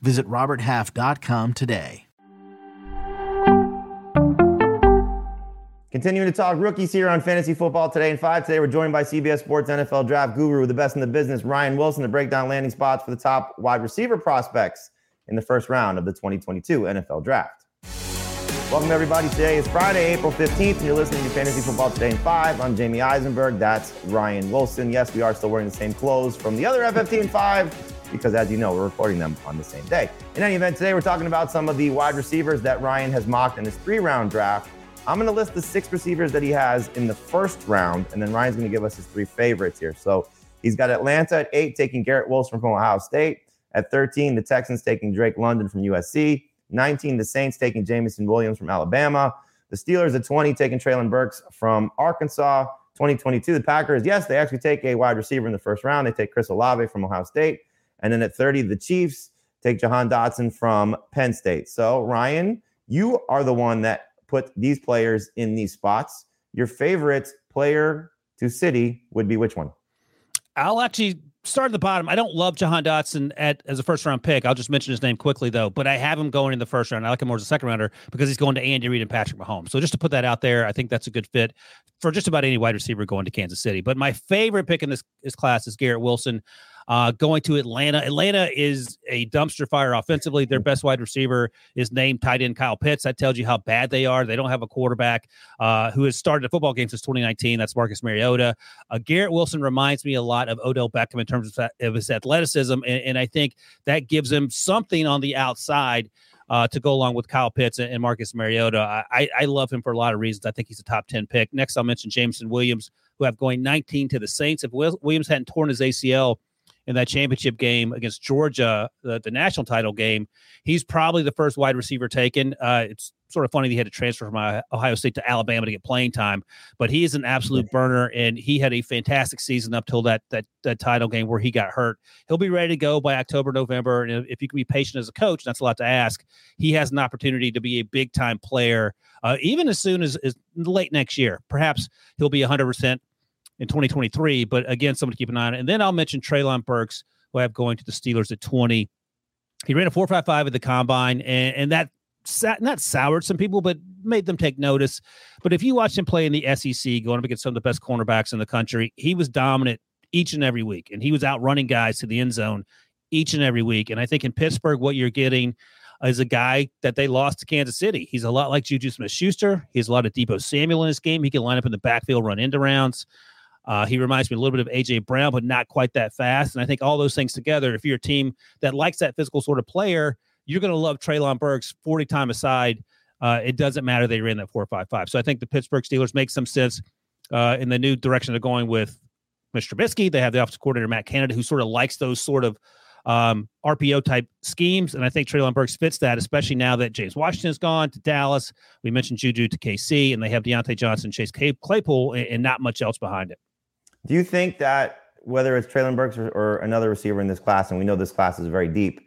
Visit RobertHalf.com today. Continuing to talk rookies here on Fantasy Football Today and 5. Today we're joined by CBS Sports NFL Draft Guru, the best in the business, Ryan Wilson, to break down landing spots for the top wide receiver prospects in the first round of the 2022 NFL Draft. Welcome, everybody. Today is Friday, April 15th, and you're listening to Fantasy Football Today in 5. I'm Jamey Eisenberg. That's Ryan Wilson. Yes, we are still wearing the same clothes from the other FFT in 5 because, as you know, we're recording them on the same day. In any event, today we're talking about some of the wide receivers that Ryan has mocked in his three round draft. I'm going to list the six receivers that he has in the first round, and then Ryan's going to give us his three favorites here. So he's got Atlanta at eight, taking Garrett Wilson from Ohio State. At 13, the Texans taking Drake London from USC. 19, the Saints taking Jameson Williams from Alabama. The Steelers at 20, taking Treylon Burks from Arkansas. 2022, the Packers, yes, they actually take a wide receiver in the first round. They take Chris Olave from Ohio State. And then at 30, the Chiefs take Jahan Dotson from Penn State. So, Ryan, you are the one that put these players in these spots. Your favorite player to City would be which one? I'll actually start at the bottom. I don't love Jahan Dotson at as a first round pick. I'll just mention his name quickly though. But I have him going in the first round. I like him more as a second rounder because he's going to Andy Reid and Patrick Mahomes. So just to put that out there, I think that's a good fit for just about any wide receiver going to Kansas City. But my favorite pick in this, this class is Garrett Wilson uh, going to Atlanta. Atlanta is a dumpster fire offensively. Their best wide receiver is named tight end Kyle Pitts. That tells you how bad they are. They don't have a quarterback uh, who has started a football game since 2019. That's Marcus Mariota. Uh, Garrett Wilson reminds me a lot of Odell Beckham in terms of, of his athleticism, and, and, I think that gives him something on the outside. Uh, to go along with Kyle Pitts and, Marcus Mariota. I, I love him for a lot of reasons. I think he's a top 10 pick. Next, I'll mention Jameson Williams, who have going 19 to the Saints. If Williams hadn't torn his ACL in that championship game against Georgia, the, the national title game. He's probably the first wide receiver taken. Uh, it's sort of funny that he had to transfer from Ohio State to Alabama to get playing time, but he is an absolute burner, and he had a fantastic season up till that that that title game where he got hurt. He'll be ready to go by October, November, and if you can be patient as a coach, that's a lot to ask. He has an opportunity to be a big time player, uh, even as soon as, as late next year. Perhaps he'll be 100 percent in 2023. But again, someone to keep an eye on. And then I'll mention Treylon Burks, who I have going to the Steelers at 20. He ran a 4.55 at the combine, and, and that sat, not soured some people, but made them take notice. But if you watch him play in the SEC, going up against some of the best cornerbacks in the country, he was dominant each and every week, and he was outrunning guys to the end zone each and every week. And I think in Pittsburgh, what you're getting is a guy that they lost to Kansas City. He's a lot like Juju Smith Schuster. He has a lot of Deebo Samuel in his game. He can line up in the backfield, run into rounds. Uh, he reminds me a little bit of AJ Brown, but not quite that fast. And I think all those things together, if you're a team that likes that physical sort of player, you're going to love Treylon Burks 40 time aside. Uh, it doesn't matter they ran that four five five. So I think the Pittsburgh Steelers make some sense uh, in the new direction they're going with Mr. Trubisky. They have the offensive coordinator Matt Canada, who sort of likes those sort of um, RPO type schemes, and I think Treylon Burks fits that, especially now that James Washington's gone to Dallas. We mentioned Juju to KC, and they have Diontae Johnson, Chase Claypool, and, and not much else behind it. Do you think that whether it's Treylon Burks or, or, another receiver in this class, and we know this class is very deep,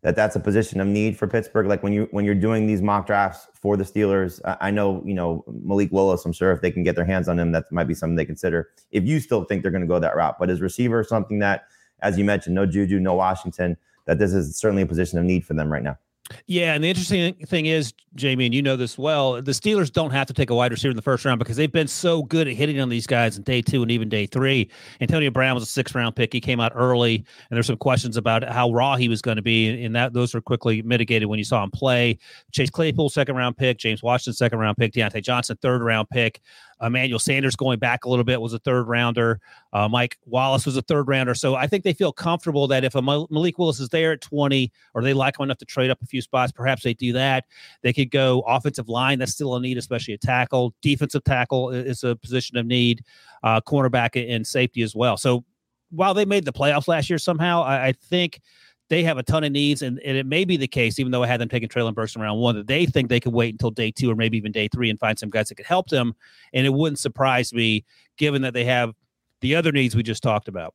that that's a position of need for Pittsburgh? Like when you when you're doing these mock drafts for the Steelers, I, I know you know Malik Willis. I'm sure if they can get their hands on him, that might be something they consider. If you still think they're going to go that route, but is receiver something that, as you mentioned, no Juju, no Washington, that this is certainly a position of need for them right now? Yeah, and the interesting thing is, Jamie, and you know this well, the Steelers don't have to take a wide receiver in the first round because they've been so good at hitting on these guys in day two and even day three. Antonio Brown was a six round pick. He came out early, and there's some questions about how raw he was going to be, and that those were quickly mitigated when you saw him play. Chase Claypool, second round pick, James Washington, second round pick, Diontae Johnson, third round pick. Emmanuel Sanders going back a little bit was a third rounder. Uh, Mike Wallace was a third rounder. So I think they feel comfortable that if a Malik Willis is there at 20 or they like him enough to trade up a few spots, perhaps they do that. They could go offensive line. That's still a need, especially a tackle. Defensive tackle is a position of need. Uh, cornerback and safety as well. So while they made the playoffs last year somehow, I, I think they have a ton of needs, and, and it may be the case, even though I had them taking Treylon Burks in round one, that they think they could wait until day two or maybe even day three and find some guys that could help them. And it wouldn't surprise me, given that they have the other needs we just talked about.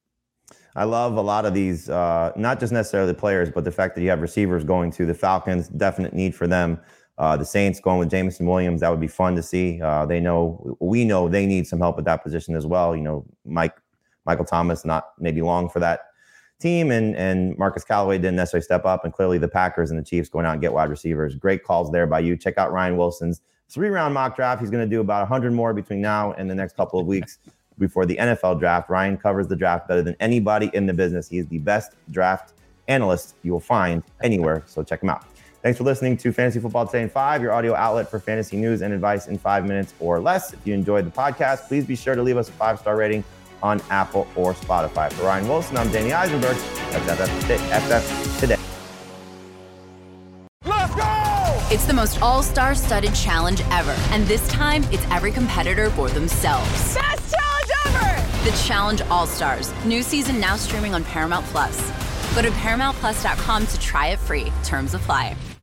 I love a lot of these, uh, not just necessarily the players, but the fact that you have receivers going to the Falcons. Definite need for them. Uh, the Saints going with Jameson Williams, that would be fun to see. Uh, they know, we know they need some help at that position as well. You know, Mike, Michael Thomas, not maybe long for that team, and and Marquez Callaway didn't necessarily step up, and clearly the Packers and the Chiefs going out and get wide receivers. Great calls there by you. Check out Ryan Wilson's three round mock draft. He's going to do about 100 more between now and the next couple of weeks before the NFL draft. Ryan covers the draft better than anybody in the business. He is the best draft analyst you will find anywhere. So check him out. Thanks for listening to Fantasy Football Today in Five, your audio outlet for fantasy news and advice in five minutes or less. If you enjoyed the podcast, please be sure to leave us a five star rating on Apple or Spotify. For Ryan Wilson, I'm Danny Eisenberg. That's FF Today. Let's go! It's the most all star studded challenge ever. And this time, it's every competitor for themselves. Best challenge ever! The Challenge All Stars. New season now streaming on Paramount Plus. Go to ParamountPlus.com to try it free. Terms apply.